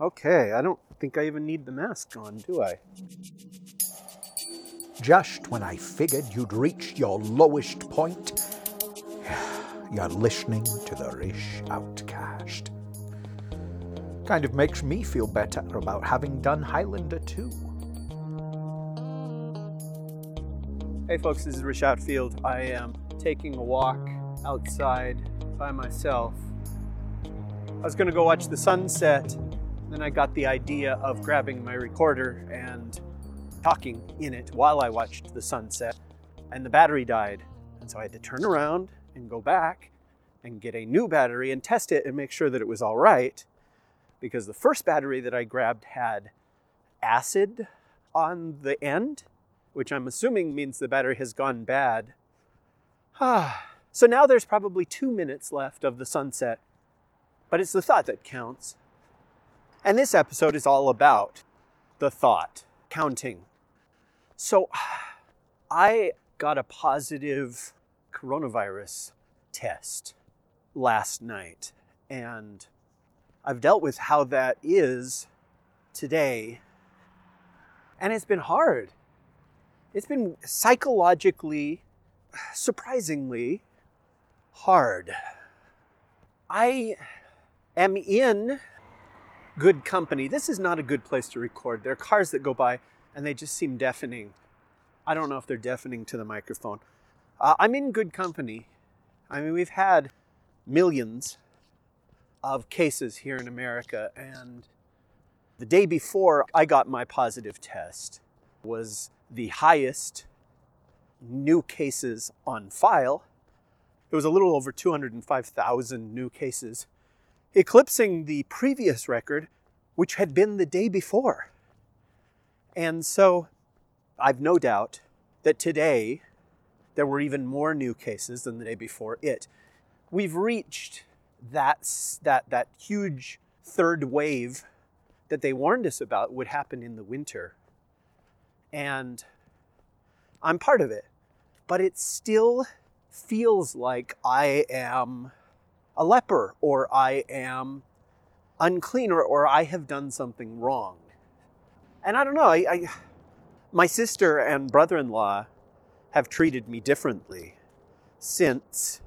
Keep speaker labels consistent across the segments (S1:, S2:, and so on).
S1: Okay, I don't think I even need the mask on, do I?
S2: Just when I figured you'd reached your lowest point, you're listening to the Rish Outcast. Kind of makes me feel better about having done Highlander 2.
S1: Hey folks, this is Rish Outfield. I am taking a walk outside by myself. I was to go watch the sunset, then I got the idea of grabbing my recorder and talking in it while I watched the sunset, and the battery died. And so I had to turn around and go back and get a new battery and test it and make sure that it was all right because the first battery that I grabbed had acid on the end, which I'm assuming means the battery has gone bad. Ah, so now there's probably two minutes left of the sunset, but it's the thought that counts. And this episode is all about the thought, counting. So I got a positive coronavirus test last night, and I've dealt with how that is today. And it's been hard. It's been psychologically, surprisingly hard. I am in good company. This is not a good place to record. There are cars that go by and they just seem deafening. I don't know if they're deafening to the microphone. Uh, I'm in good company. I mean, we've had millions of cases here in America. And the day before I got my positive test was the highest new cases on file. It was a little over 205,000 new cases, eclipsing the previous record, which had been the day before. And so I've no doubt that today there were even more new cases than the day before it. We've reached that, that, that huge third wave that they warned us about would happen in the winter. And I'm part of it. But it still feels like I am a leper or I am unclean or, or I have done something wrong. And I don't know, I, I my sister and brother in law have treated me differently since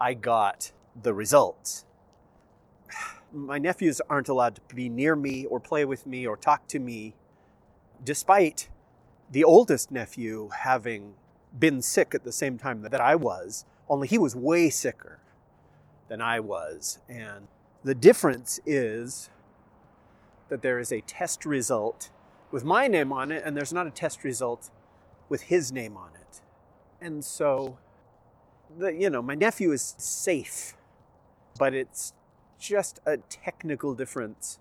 S1: I got the results. My nephews aren't allowed to be near me or play with me or talk to me, despite the oldest nephew having been sick at the same time that I was, only he was way sicker than I was. And the difference is that there is a test result with my name on it, and there's not a test result with his name on it. And so, the, you know, my nephew is safe but it's just a technical difference.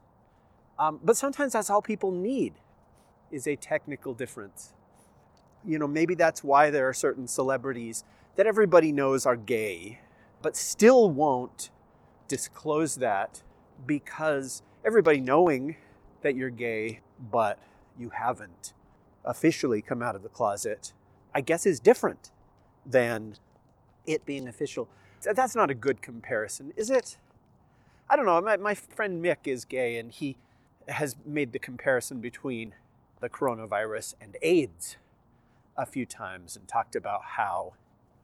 S1: Um, but sometimes that's all people need is a technical difference. You know, maybe that's why there are certain celebrities that everybody knows are gay, but still won't disclose that because everybody knowing that you're gay, but you haven't officially come out of the closet, I guess is different than it being official that's not a good comparison, is it? I don't know. My, my friend Mick is gay, and he has made the comparison between the coronavirus and AIDS a few times and talked about how,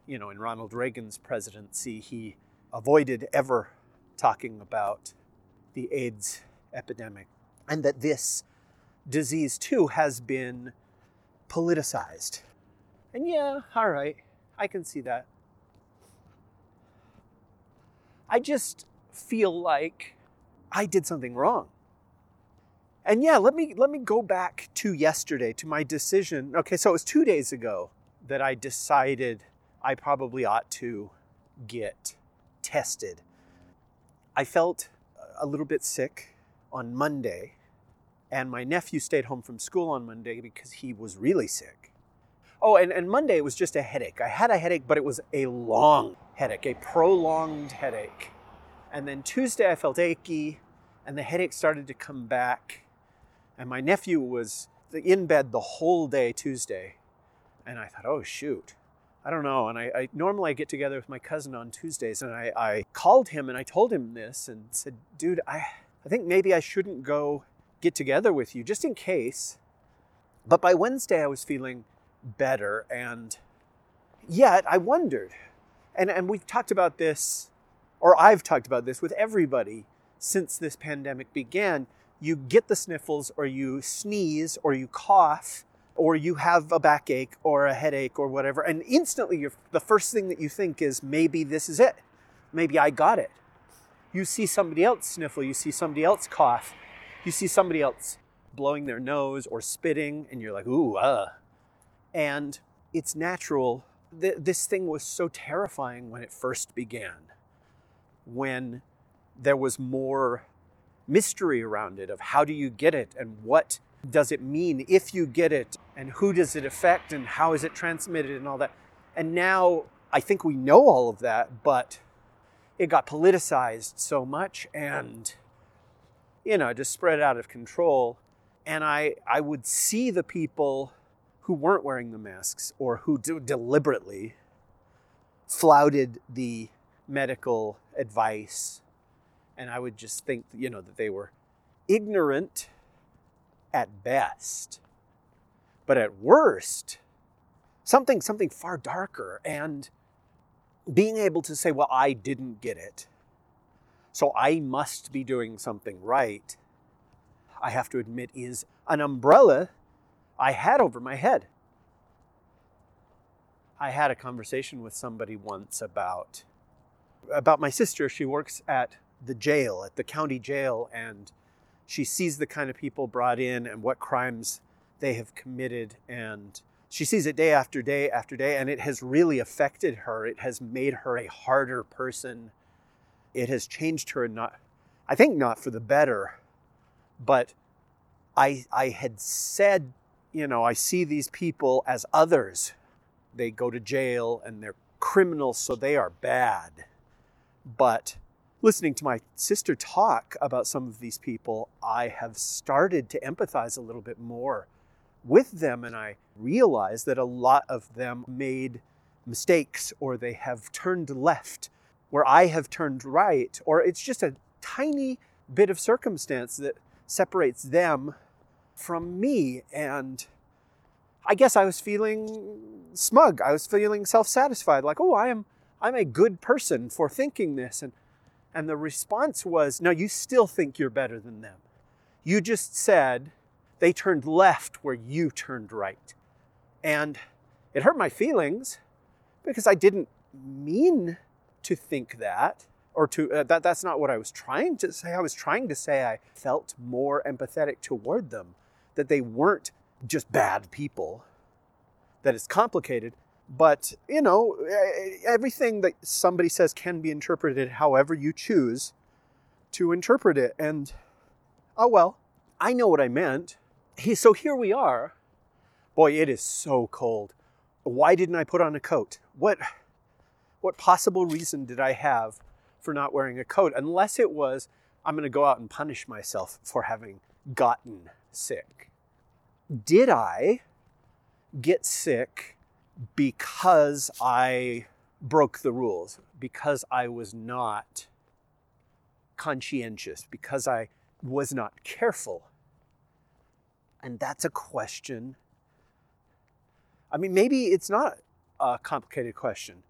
S1: you know, in Ronald Reagan's presidency, he avoided ever talking about the AIDS epidemic, and that this disease too has been politicized. And yeah, all right, I can see that. I just feel like I did something wrong. And yeah, let me let me go back to yesterday to my decision. Okay, so it was 2 days ago that I decided I probably ought to get tested. I felt a little bit sick on Monday, and my nephew stayed home from school on Monday because he was really sick. Oh, and, and Monday was just a headache. I had a headache, but it was a long headache, a prolonged headache. And then Tuesday I felt achy and the headache started to come back. And my nephew was in bed the whole day Tuesday. And I thought, oh, shoot. I don't know. And I, I normally I get together with my cousin on Tuesdays and I, I called him and I told him this and said, dude, I, I think maybe I shouldn't go get together with you just in case. But by Wednesday, I was feeling better. And yet, I wondered, and, and we've talked about this, or I've talked about this with everybody since this pandemic began. You get the sniffles, or you sneeze, or you cough, or you have a backache, or a headache, or whatever. And instantly, the first thing that you think is maybe this is it. Maybe I got it. You see somebody else sniffle, you see somebody else cough, you see somebody else blowing their nose or spitting, and you're like, ooh, uh. And it's natural. This thing was so terrifying when it first began, when there was more mystery around it of how do you get it and what does it mean if you get it and who does it affect and how is it transmitted and all that. And now I think we know all of that, but it got politicized so much and you know just spread out of control and i i would see the people who weren't wearing the masks or who deliberately flouted the medical advice and i would just think you know that they were ignorant at best but at worst something something far darker and being able to say, well, I didn't get it, so I must be doing something right, I have to admit, is an umbrella I had over my head. I had a conversation with somebody once about about my sister. She works at the jail, at the county jail, and she sees the kind of people brought in and what crimes they have committed and she sees it day after day after day, and it has really affected her. It has made her a harder person. It has changed her, not, I think, not for the better. But I, I had said, you know, I see these people as others. They go to jail and they're criminals, so they are bad. But listening to my sister talk about some of these people, I have started to empathize a little bit more with them and I realized that a lot of them made mistakes or they have turned left where I have turned right, or it's just a tiny bit of circumstance that separates them from me. And I guess I was feeling smug. I was feeling self-satisfied, like, oh, I am I'm a good person for thinking this. And and the response was, no, you still think you're better than them. You just said they turned left where you turned right. And it hurt my feelings because I didn't mean to think that or to uh, that that's not what I was trying to say. I was trying to say I felt more empathetic toward them that they weren't just bad people. That it's complicated, but you know, everything that somebody says can be interpreted however you choose to interpret it and oh well, I know what I meant he, so here we are. Boy, it is so cold. Why didn't I put on a coat? What, what possible reason did I have for not wearing a coat? Unless it was, I'm going to go out and punish myself for having gotten sick. Did I get sick because I broke the rules, because I was not conscientious, because I was not careful? And that's a question. I mean, maybe it's not a complicated question.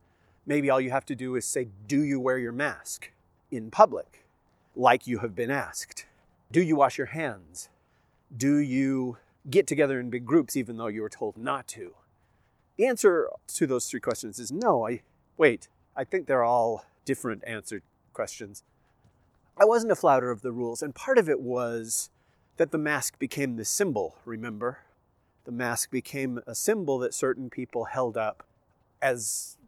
S1: Maybe all you have to do is say, Do you wear your mask in public, like you have been asked? Do you wash your hands? Do you get together in big groups even though you were told not to? The answer to those three questions is no. I wait, I think they're all different answered questions. I wasn't a flouter of the rules, and part of it was that the mask became the symbol, remember? The mask became a symbol that certain people held up as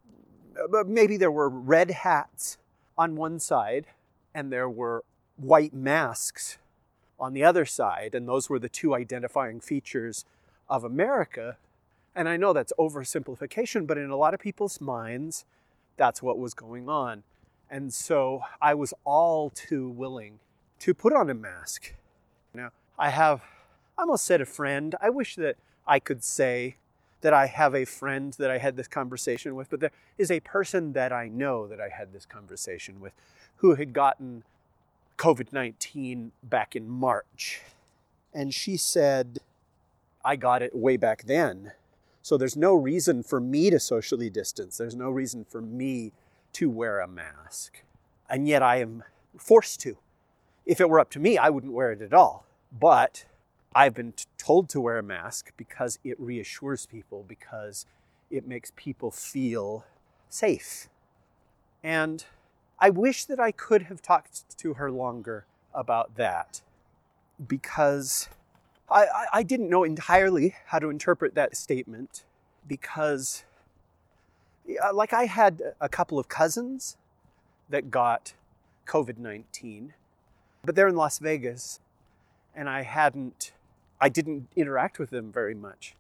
S1: uh, maybe there were red hats on one side and there were white masks on the other side, and those were the two identifying features of America. And I know that's oversimplification, but in a lot of people's minds, that's what was going on. And so I was all too willing to put on a mask now, I have, I almost said a friend. I wish that I could say that I have a friend that I had this conversation with, but there is a person that I know that I had this conversation with who had gotten COVID 19 back in March. And she said, I got it way back then. So there's no reason for me to socially distance. There's no reason for me to wear a mask. And yet I am forced to. If it were up to me, I wouldn't wear it at all. But I've been t- told to wear a mask because it reassures people, because it makes people feel safe. And I wish that I could have talked to her longer about that because I, I, didn't know entirely how to interpret that statement because, uh, like, I had a couple of cousins that got COVID 19, but they're in Las Vegas and I hadn't, I didn't interact with them very much.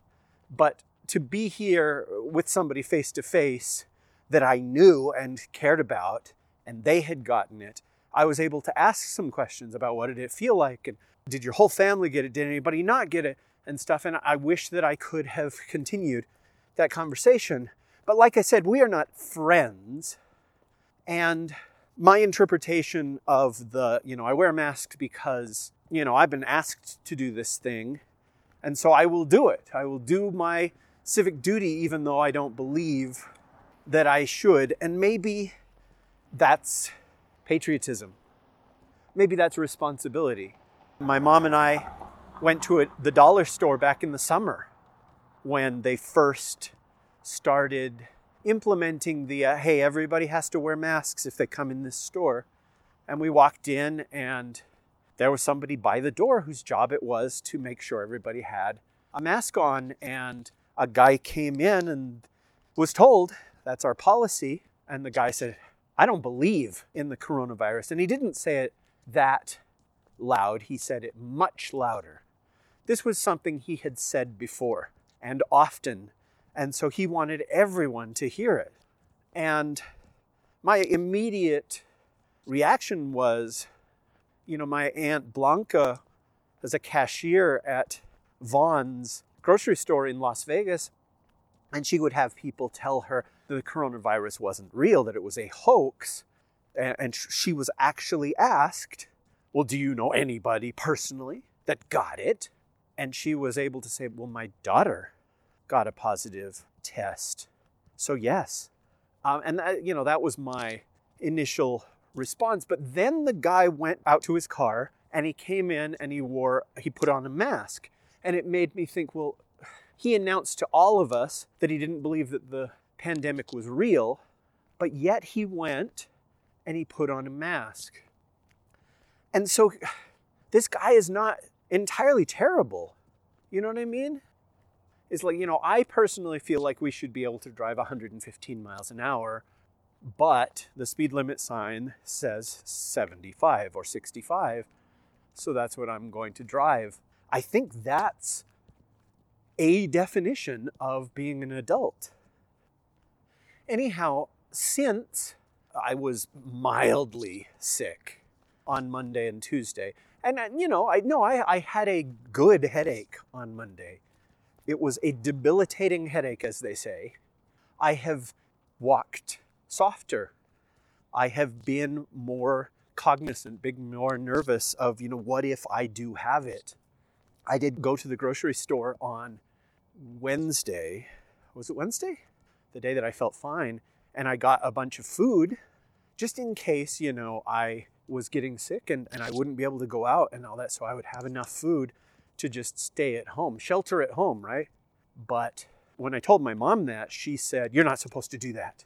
S1: But to be here with somebody face to face that I knew and cared about, and they had gotten it, I was able to ask some questions about what did it feel like and did your whole family get it? Did anybody not get it? And stuff. And I wish that I could have continued that conversation. But like I said, we are not friends. And my interpretation of the, you know, I wear a mask because, you know, I've been asked to do this thing. And so I will do it. I will do my civic duty, even though I don't believe that I should. And maybe that's patriotism. Maybe that's responsibility. My mom and I went to a, the dollar store back in the summer when they first started implementing the uh, hey, everybody has to wear masks if they come in this store. And we walked in, and there was somebody by the door whose job it was to make sure everybody had a mask on. And a guy came in and was told that's our policy. And the guy said, I don't believe in the coronavirus. And he didn't say it that loud, he said it much louder. This was something he had said before and often, and so he wanted everyone to hear it. And my immediate reaction was you know, my Aunt Blanca is a cashier at Vons grocery store in Las Vegas, and she would have people tell her the coronavirus wasn't real, that it was a hoax. And she was actually asked well, do you know anybody personally that got it? And she was able to say, Well, my daughter got a positive test. So, yes. Um, and, that, you know, that was my initial response. But then the guy went out to his car and he came in and he wore, he put on a mask. And it made me think, well, he announced to all of us that he didn't believe that the pandemic was real, but yet he went and he put on a mask. And so this guy is not entirely terrible. You know what I mean? It's like, you know, I personally feel like we should be able to drive 115 miles an hour, but the speed limit sign says 75 or 65. So that's what I'm going to drive. I think that's a definition of being an adult. Anyhow, since I was mildly sick, on Monday and Tuesday. And, uh, you know, I know I, I had a good headache on Monday. It was a debilitating headache, as they say. I have walked softer. I have been more cognizant, been more nervous of, you know, what if I do have it? I did go to the grocery store on Wednesday. Was it Wednesday? The day that I felt fine. And I got a bunch of food just in case, you know, I was getting sick and, and I wouldn't be able to go out and all that. So I would have enough food to just stay at home, shelter at home, right? But when I told my mom that, she said, You're not supposed to do that.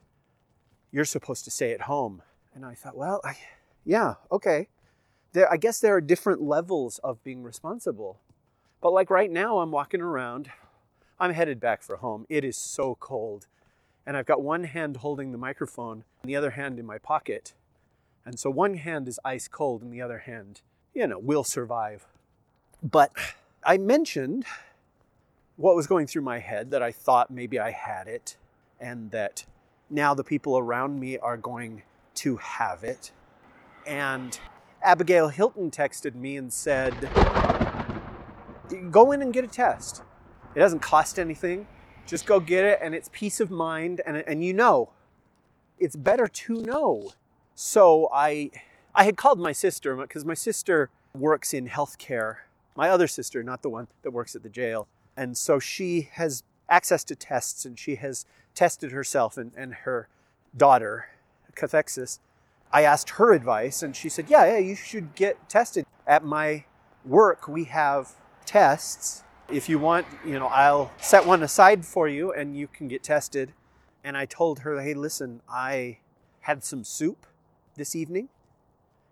S1: You're supposed to stay at home. And I thought, Well, I, yeah, okay. There, I guess there are different levels of being responsible. But like right now, I'm walking around. I'm headed back for home. It is so cold. And I've got one hand holding the microphone and the other hand in my pocket. And so one hand is ice cold and the other hand, you know, will survive. But I mentioned what was going through my head that I thought maybe I had it and that now the people around me are going to have it. And Abigail Hilton texted me and said, Go in and get a test. It doesn't cost anything. Just go get it, and it's peace of mind, and, and you know. It's better to know so I I had called my sister because my sister works in healthcare. My other sister, not the one that works at the jail. And so she has access to tests and she has tested herself and, and her daughter, cathexis. I asked her advice and she said, yeah, yeah, you should get tested. At my work, we have tests. If you want, you know, I'll set one aside for you and you can get tested. And I told her, hey, listen, I had some soup this evening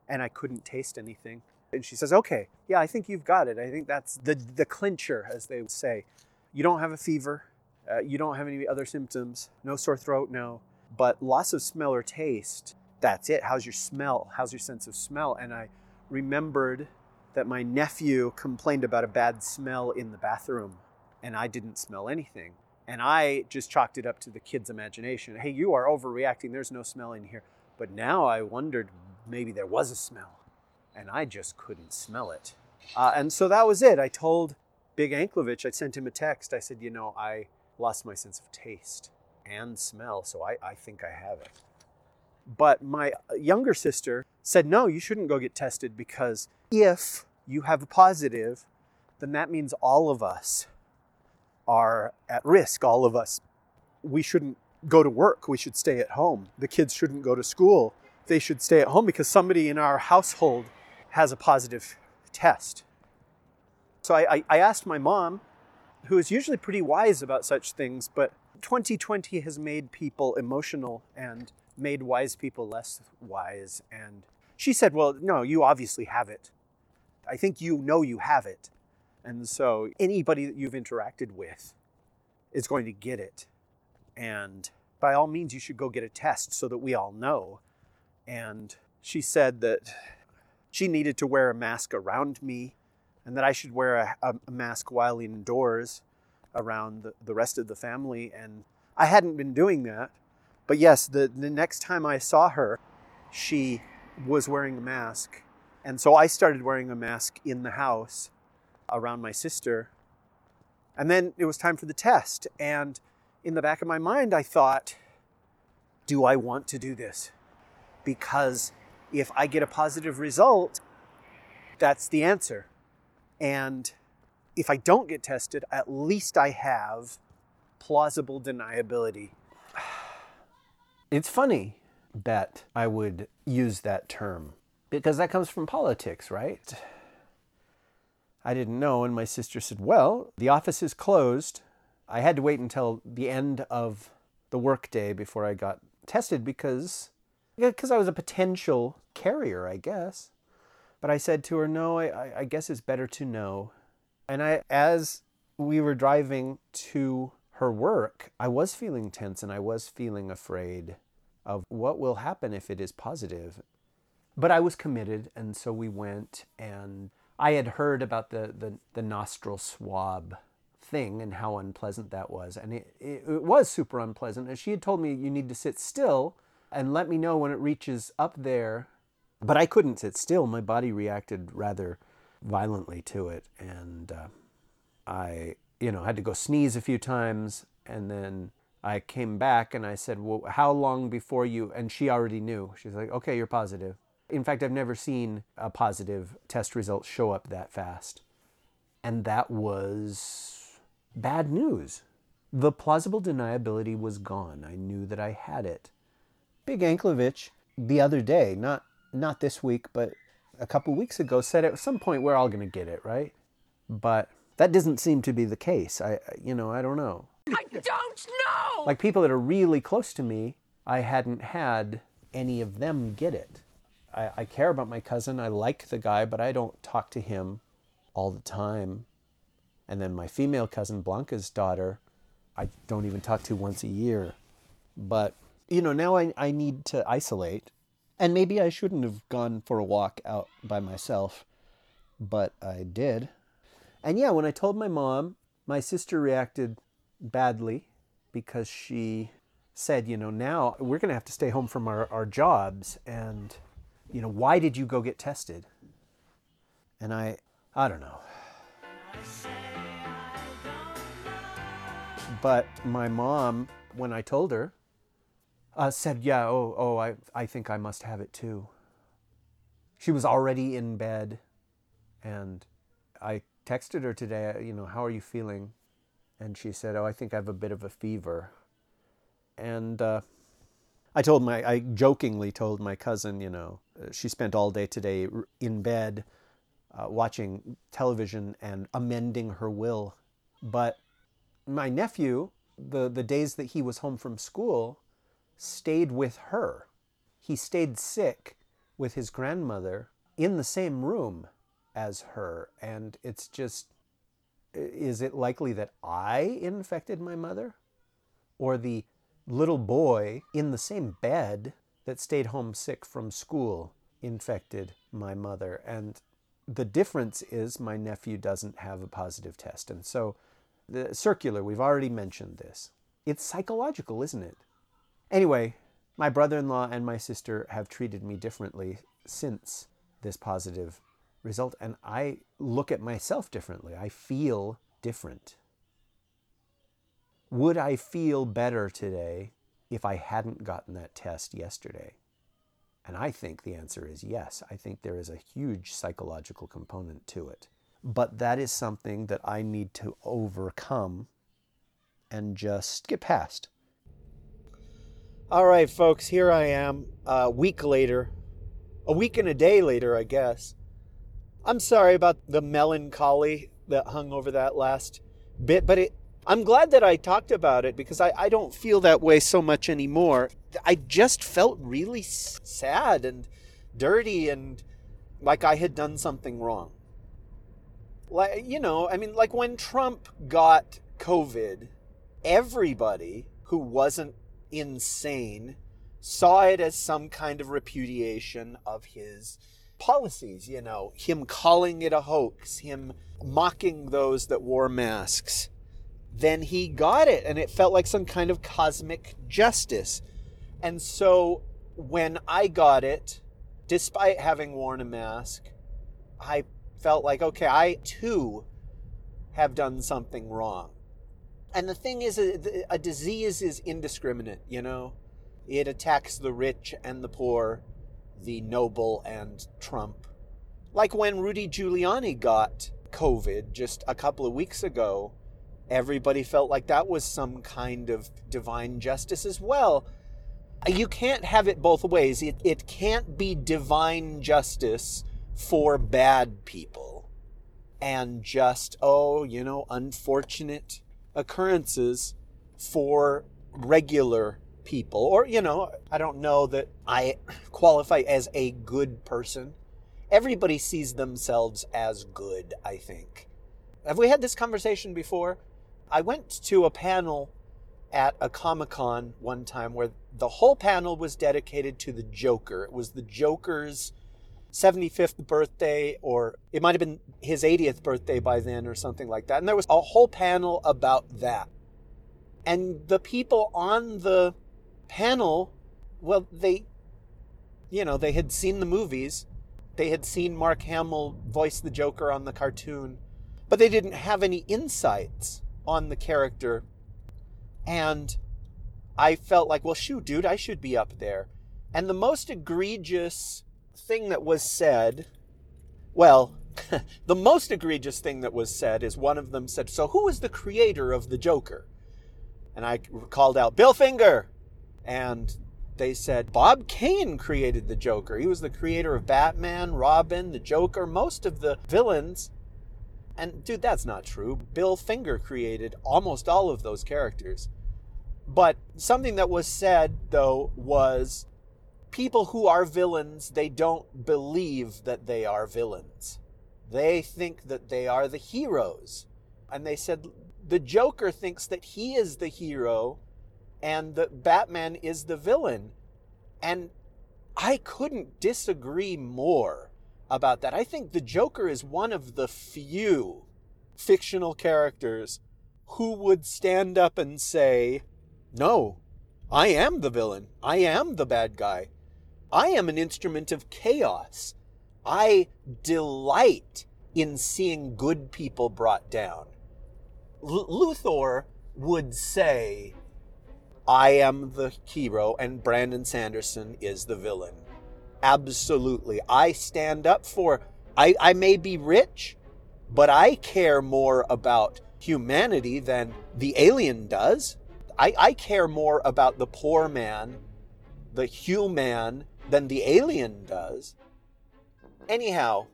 S1: and I couldn't taste anything. And she says, okay, yeah, I think you've got it. I think that's the, the clincher, as they would say. You don't have a fever. Uh, you don't have any other symptoms. No sore throat, no. But loss of smell or taste, that's it. How's your smell? How's your sense of smell? And I remembered that my nephew complained about a bad smell in the bathroom, and I didn't smell anything. And I just chalked it up to the kid's imagination. Hey, you are overreacting. There's no smell in here. But now I wondered maybe there was a smell, and I just couldn't smell it. Uh, and so that was it. I told Big Anklevich, I sent him a text. I said, you know, I lost my sense of taste and smell, so I, I think I have it. But my younger sister said, no, you shouldn't go get tested because if you have a positive, then that means all of us are at risk, all of us. We shouldn't go to work, we should stay at home. The kids shouldn't go to school, they should stay at home because somebody in our household has a positive test. So I, I, asked my mom, who is usually pretty wise about such things, but 2020 has made people emotional and made wise people less wise. And she said, Well, no, you obviously have it. I think you know you have it. And so anybody that you've interacted with is going to get it. And by all means, you should go get a test so that we all know. And she said that she needed to wear a mask around me and that I should wear a, a mask while indoors around the, the rest of the family. And I hadn't been doing that. But yes, the, the next time I saw her, she was wearing a mask. And so I started wearing a mask in the house around my sister. And then it was time for the test. And in the back of my mind, I thought, do I want to do this? Because if I get a positive result, that's the answer. And if I don't get tested, at least I have plausible deniability. It's funny that I would use that term because that comes from politics, right? I didn't know, and my sister said, Well, the office is closed. I had to wait until the end of the workday before I got tested because because I was a potential carrier, I guess. But I said to her, No, I, I guess it's better to know. And I, as we were driving to her work, I was feeling tense and I was feeling afraid of what will happen if it is positive. But I was committed, and so we went, and I had heard about the, the, the nostril swab thing and how unpleasant that was. And it, it, it, was super unpleasant. And she had told me you need to sit still and let me know when it reaches up there. But I couldn't sit still. My body reacted rather violently to it. And uh, I you know, had to go sneeze a few times and then I came back and I said, Well, how long before you? And she already knew. She's like, Okay, you're positive. In fact, I've never seen a positive test result show up that fast. And that was bad news. The plausible deniability was gone. I knew that I had it. Big Anklevich, the other day, not, not this week, but a couple weeks ago, said at some point we're all going to get it, right? But that doesn't seem to be the case. I, you know, I don't know.
S3: I don't know!
S1: Like people that are really close to me, I hadn't had any of them get it. I, I care about my cousin. I like the guy, but I don't talk to him all the time. And then my female cousin, Blanca's daughter, I don't even talk to once a year. But, you know, now I, I need to isolate. And maybe I shouldn't have gone for a walk out by myself, but I did. And yeah, when I told my mom, my sister reacted badly because she said, you know, now we're going to have to stay home from our, our jobs. And, you know, why did you go get tested? And I, I don't know. But my mom, when I told her, uh, said, yeah, oh, oh, I, I think I must have it too. she was already in bed. And I texted her today, you know, how are you feeling? And she said, oh, I think I have a bit of a fever. And uh, I told my, I jokingly told my cousin, you know, uh, she spent all day today in bed uh, watching television and amending her will. But my nephew, the, the days that he was home from school, stayed with her. He stayed sick with his grandmother in the same room as her. And it's just, is it likely that I infected my mother? Or the little boy in the same bed that stayed home sick from school infected my mother? And the difference is my nephew doesn't have a positive test. And so the circular, we've already mentioned this. It's psychological, isn't it? Anyway, my brother in law and my sister have treated me differently since this positive result, and I look at myself differently. I feel different. Would I feel better today if I hadn't gotten that test yesterday? And I think the answer is yes. I think there is a huge psychological component to it. But that is something that I need to overcome and just get past. All right, folks, here I am a week later, a week and a day later, I guess. I'm sorry about the melancholy that hung over that last bit, but it, I'm glad that I talked about it because I, I don't feel that way so much anymore. I just felt really sad and dirty and like I had done something wrong. Like, you know, I mean, like when Trump got COVID, everybody who wasn't insane saw it as some kind of repudiation of his policies, you know, him calling it a hoax, him mocking those that wore masks. Then he got it, and it felt like some kind of cosmic justice. And so when I got it, despite having worn a mask, I felt like, okay, I too have done something wrong. And the thing is, a, disease is indiscriminate, you know? It attacks the rich and the poor, the noble and Trump. Like when Rudy Giuliani got COVID just a couple of weeks ago, everybody felt like that was some kind of divine justice as well. You can't have it both ways. It, it can't be divine justice for bad people and just, oh, you know, unfortunate occurrences for regular people. Or, you know, I don't know that I qualify as a good person. Everybody sees themselves as good, I think. Have we had this conversation before? I went to a panel at a Comic Con one time where the whole panel was dedicated to the Joker. It was the Joker's 75th birthday, or it might have been his 80th birthday by then, or something like that. And there was a whole panel about that. And the people on the panel, well, they, you know, they had seen the movies, they had seen Mark Hamill voice the Joker on the cartoon, but they didn't have any insights on the character. And I felt like, well, shoot, dude, I should be up there. And the most egregious thing that was said, well, the most egregious thing that was said is one of them said, So who is the creator of the Joker? And I called out, Bill Finger. And they said, Bob Kane created the Joker. He was the creator of Batman, Robin, the Joker, most of the villains. And dude, that's not true. Bill Finger created almost all of those characters. But something that was said, though, was people who are villains, they don't believe that they are villains. They think that they are the heroes. And they said the Joker thinks that he is the hero and that Batman is the villain. And I couldn't disagree more about that. I think the Joker is one of the few fictional characters who would stand up and say, No, I am the villain. I am the bad guy. I am an instrument of chaos. I delight in seeing good people brought down. L- Luthor would say, I am the hero and Brandon Sanderson is the villain. Absolutely. I stand up for I, I may be rich, but I care more about humanity than the alien does. I, I care more about the poor man, the human, than the alien does. Anyhow,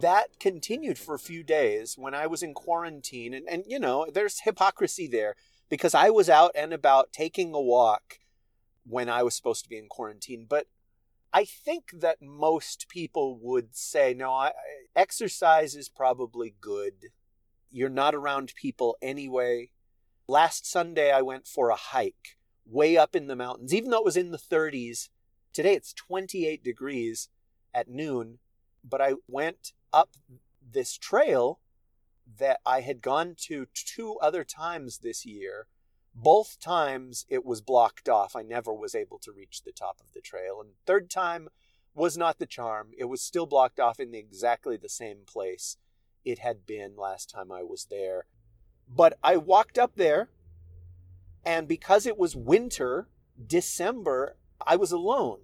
S1: that continued for a few days when I was in quarantine. And, and, you know, there's hypocrisy there because I was out and about taking a walk when I was supposed to be in quarantine. But I think that most people would say, no, I, exercise is probably good. You're not around people anyway. Last Sunday, I went for a hike way up in the mountains, even though it was in the 30s. Today it's 28 degrees at noon, but I went up this trail that I had gone to two other times this year. Both times it was blocked off. I never was able to reach the top of the trail. And third time was not the charm. It was still blocked off in exactly the same place it had been last time I was there. But I walked up there, and because it was winter, December, I was alone.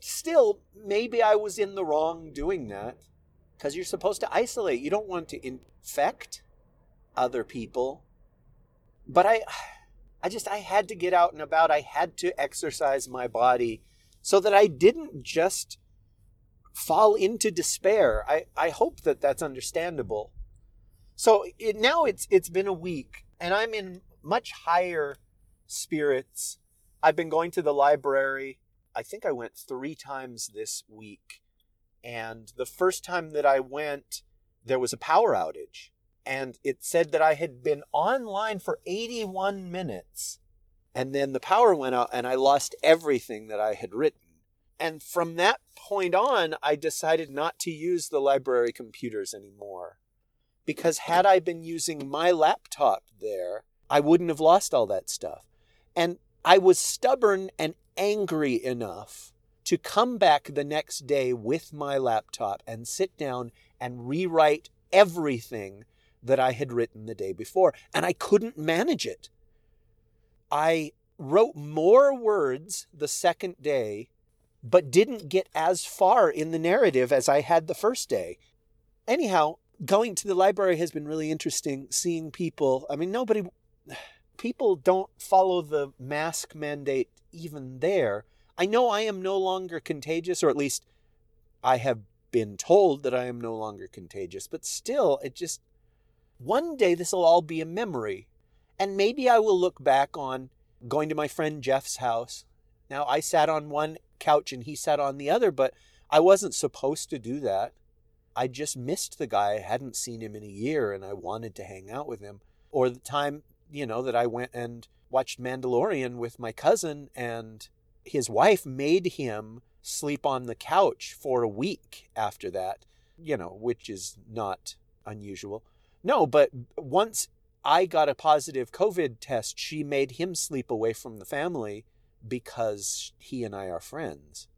S1: Still, maybe I was in the wrong doing that because you're supposed to isolate. You don't want to infect other people. But I I just I had to get out and about. I had to exercise my body so that I didn't just fall into despair. I, I hope that that's understandable. So it, now it's it's been a week and I'm in much higher spirits. I've been going to the library. I think I went 3 times this week and the first time that I went, there was a power outage. And it said that I had been online for 81 minutes. And then the power went out and I lost everything that I had written. And from that point on, I decided not to use the library computers anymore. Because had I been using my laptop there, I wouldn't have lost all that stuff. And I was stubborn and angry enough to come back the next day with my laptop and sit down and rewrite everything that I had written the day before. And I couldn't manage it. I wrote more words the second day, but didn't get as far in the narrative as I had the first day. Anyhow, going to the library has been really interesting, seeing people. I mean, nobody, people don't follow the mask mandate even there. I know I am no longer contagious, or at least I have been told that I am no longer contagious, but still, it just, one day this will all be a memory. And maybe I will look back on going to my friend Jeff's house. Now, I sat on one couch and he sat on the other, but I wasn't supposed to do that. I just missed the guy. I hadn't seen him in a year and I wanted to hang out with him. Or the time, you know, that I went and watched Mandalorian with my cousin and his wife made him sleep on the couch for a week after that, you know, which is not unusual. No, but once I got a positive COVID test, she made him sleep away from the family because he and I are friends.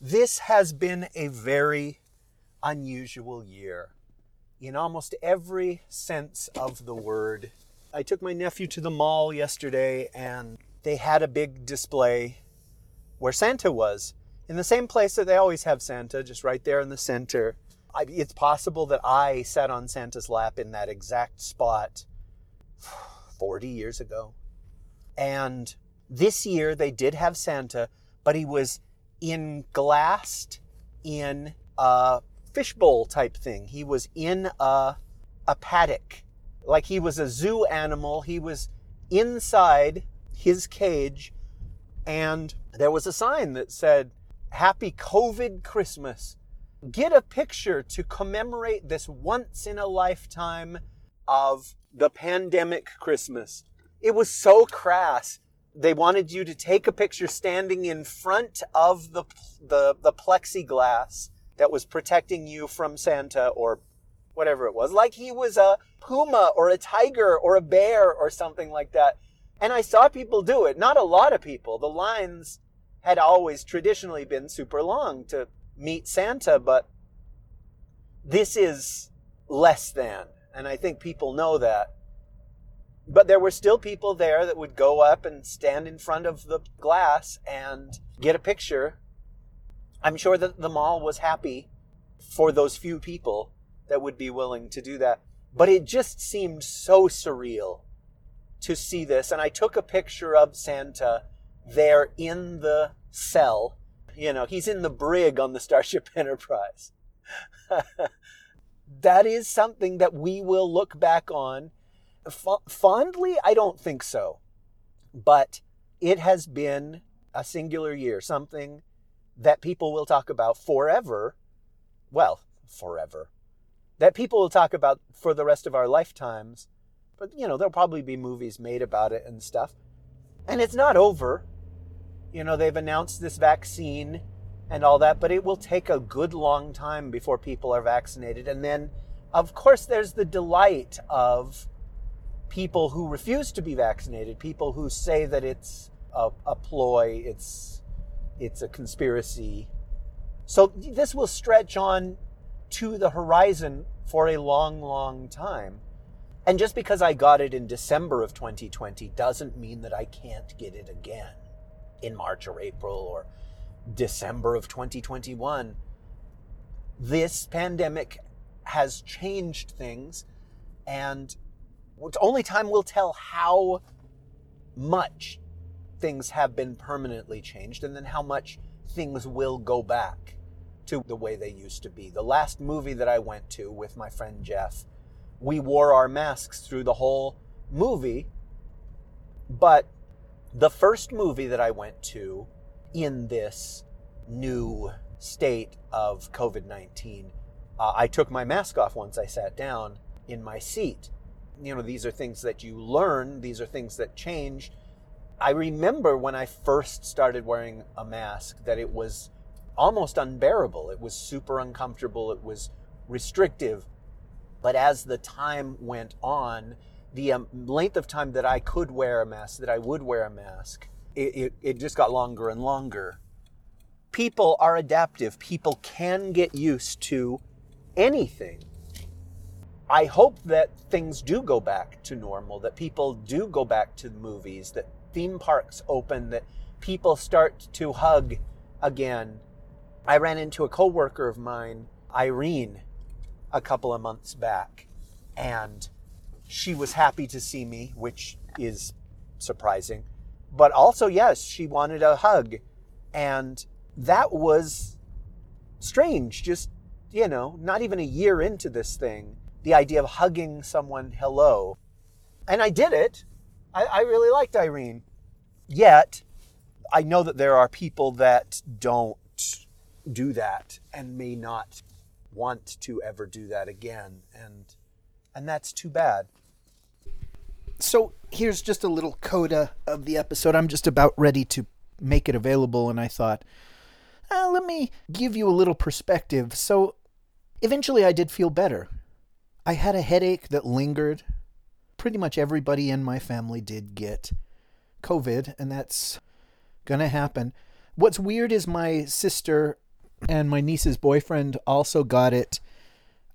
S1: This has been a very unusual year in almost every sense of the word. I took my nephew to the mall yesterday and they had a big display where Santa was, in the same place that they always have Santa, just right there in the center. I, it's possible that I sat on Santa's lap in that exact spot 40 years ago. And this year they did have Santa, but he was in glassed in a fishbowl type thing. He was in a, a paddock, like he was a zoo animal. He was inside his cage and there was a sign that said, Happy COVID Christmas. Get a picture to commemorate this once in a lifetime of the pandemic Christmas. It was so crass. They wanted you to take a picture standing in front of the, the, the plexiglass that was protecting you from Santa or whatever it was, like he was a puma or a tiger or a bear or something like that. And I saw people do it. Not a lot of people. The lines had always traditionally been super long to meet Santa, but this is less than. And I think people know that. But there were still people there that would go up and stand in front of the glass and get a picture. I'm sure that the mall was happy for those few people that would be willing to do that. But it just seemed so surreal to see this. And I took a picture of Santa there in the cell. You know, he's in the brig on the Starship Enterprise. that is something that we will look back on. F- fondly, I don't think so. But it has been a singular year, something that people will talk about forever. Well, forever. That people will talk about for the rest of our lifetimes. But, you know, there'll probably be movies made about it and stuff. And it's not over. You know, they've announced this vaccine and all that, but it will take a good long time before people are vaccinated. And then, of course, there's the delight of people who refuse to be vaccinated, people who say that it's a, a ploy, it's it's a conspiracy. So this will stretch on to the horizon for a long, long time. And just because I got it in December of 2020 doesn't mean that I can't get it again in March or April or December of 2021. This pandemic has changed things, and only time will tell how much things have been permanently changed and then how much things will go back to the way they used to be. The last movie that I went to with my friend Jeff, we wore our masks through the whole movie. But the first movie that I went to in this new state of COVID 19, uh, I took my mask off once I sat down in my seat. You know, these are things that you learn, these are things that change. I remember when I first started wearing a mask that it was almost unbearable. It was super uncomfortable, it was restrictive. But as the time went on, the um, length of time that I could wear a mask, that I would wear a mask, it, it, it just got longer and longer. People are adaptive. People can get used to anything. I hope that things do go back to normal, that people do go back to the movies, that theme parks open, that people start to hug again. I ran into a coworker of mine, Irene, a couple of months back, and she was happy to see me, which is surprising. But also, yes, she wanted a hug. And that was strange. Just, you know, not even a year into this thing, the idea of hugging someone hello. And I did it. I, I really liked Irene. Yet, I know that there are people that don't do that and may not want to ever do that again. And and that's too bad.
S2: So here's just a little coda of the episode. I'm just about ready to make it available, and I thought, uh, let me give you a little perspective. So eventually I did feel better. I had a headache that lingered. Pretty much everybody in my family did get COVID, and that's to happen. What's weird is my sister and my niece's boyfriend also got it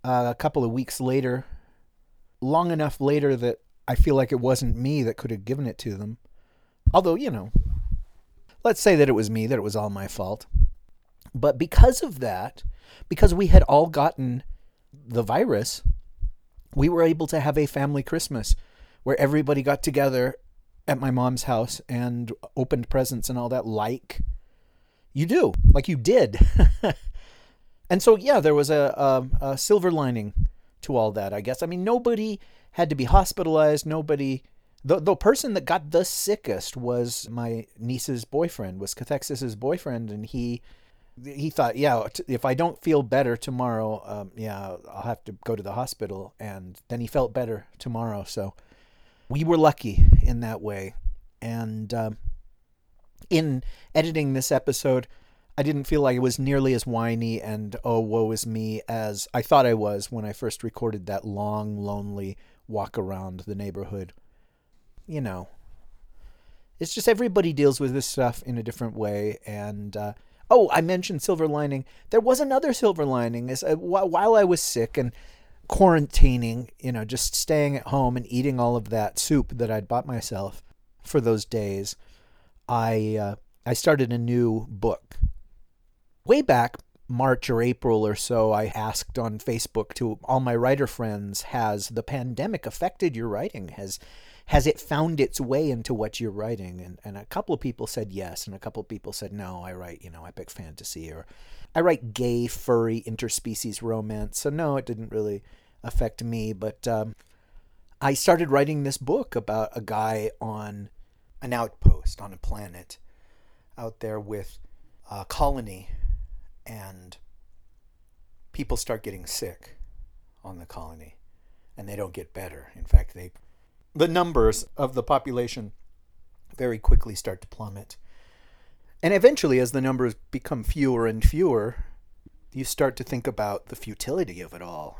S2: uh, a couple of weeks later, long enough later that I feel like it wasn't me that could have given it to them. Although, you know, let's say that it was me, that it was all my fault. But because of that, because we had all gotten the virus, we were able to have a family Christmas where everybody got together at my mom's house and opened presents and all that, like you do, like you did. and so, yeah, there was a, a, a silver lining to all that, I guess. I mean, nobody had to be hospitalized. Nobody. The, the person that got the sickest was my niece's boyfriend, was Cathexis's boyfriend, and he he thought, yeah, if I don't feel better tomorrow, um, yeah, I'll have to go to the hospital. And then he felt better tomorrow. So we were lucky in that way. And um, in editing this episode, I didn't feel like it was nearly as whiny and oh, woe is me as I thought I was when I first recorded that long, lonely walk around the neighborhood. You know, it's just everybody deals with this stuff in a different way. And uh, oh, I mentioned silver lining. There was another silver lining. Is uh, while I was sick and quarantining, you know, just staying at home and eating all of that soup that I'd bought myself for those days, I uh, I started a new book.
S1: Way back March or April or so, I asked on Facebook to all my writer friends, has the pandemic affected your writing? Has has it found its way into what you're writing? And and a couple of people said yes, and a couple of people said no. I write, you know, epic fantasy or I write gay, furry, interspecies romance. So no, it didn't really affect me. But um, I started writing this book about a guy on an outpost on a planet out there with a colony, and people start getting sick on the colony, and they don't get better. In fact, they the numbers of the population very quickly start to plummet. And eventually, as the numbers become fewer and fewer, you start to think about the futility of it all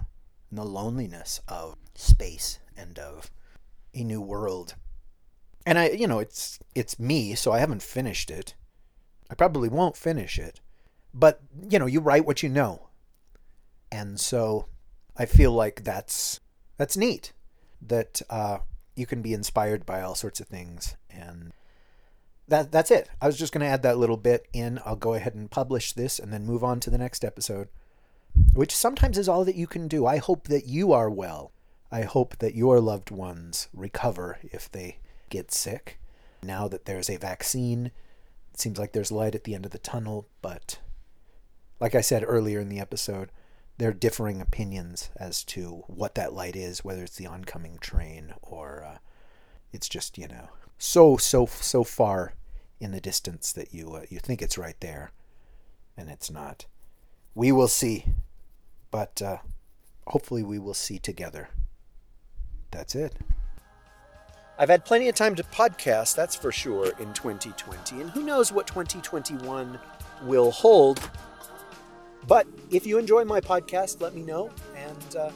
S1: and the loneliness of space and of a new world. And I, you know, it's it's me, so I haven't finished it. I probably won't finish it. But, you know, you write what you know. And so I feel like that's that's neat that uh, you can be inspired by all sorts of things and that that's it. I was just going to add that little bit in. I'll go ahead and publish this and then move on to the next episode, which sometimes is all that you can do. I hope that you are well. I hope that your loved ones recover if they get sick. Now that there's a vaccine, it seems like there's light at the end of the tunnel, but like I said earlier in the episode, there are differing opinions as to what that light is, whether it's the oncoming train or uh, it's just, you know, so so so far in the distance that you uh, you think it's right there and it's not. We will see. But uh, hopefully we will see together. That's it. I've had plenty of time to podcast, that's for sure, in 2020, and who knows what 2021 will hold. But if you enjoy my podcast, let me know, and uh,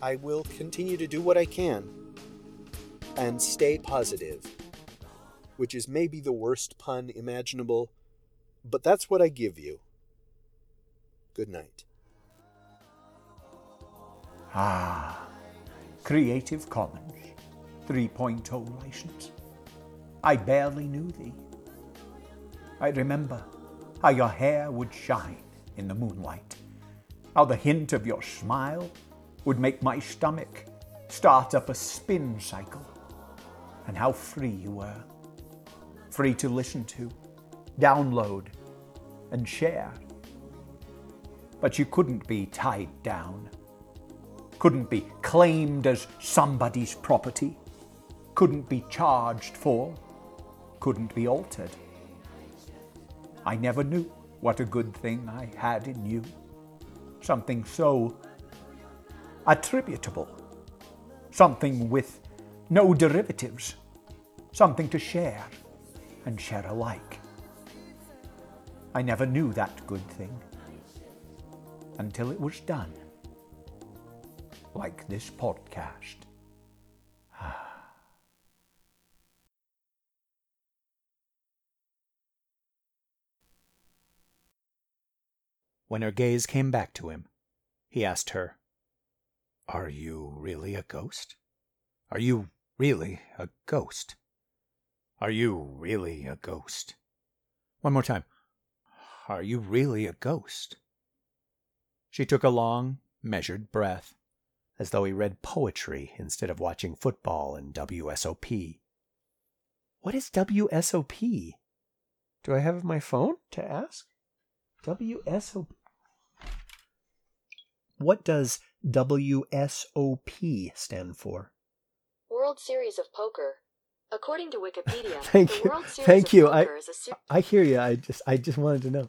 S1: I will continue to do what I can and stay positive, which is maybe the worst pun imaginable, but that's what I give you. Good night.
S4: Ah, Creative Commons 3.0 license. I barely knew thee. I remember how your hair would shine in the moonlight, how the hint of your smile would make my stomach start up a spin cycle, and how free you were. Free to listen to, download, and share. But you couldn't be tied down, couldn't be claimed as somebody's property, couldn't be charged for, couldn't be altered. I never knew what a good thing I had in you. Something so attributable, something with no derivatives, something to share and share alike. I never knew that good thing until it was done, like this podcast.
S1: When her gaze came back to him, he asked her, Are you really a ghost? Are you really a ghost? Are you really a ghost? One more time. Are you really a ghost? She took a long, measured breath, as though he read poetry instead of watching football and WSOP. What is WSOP? Do I have my phone to ask? WSOP. What does WSOP stand for?
S5: World Series of Poker. According to Wikipedia,
S1: Thank
S5: the
S1: you.
S5: World Series
S1: Thank
S5: of
S1: you. I-
S5: is a ser-
S1: I hear you. I just I just wanted to know.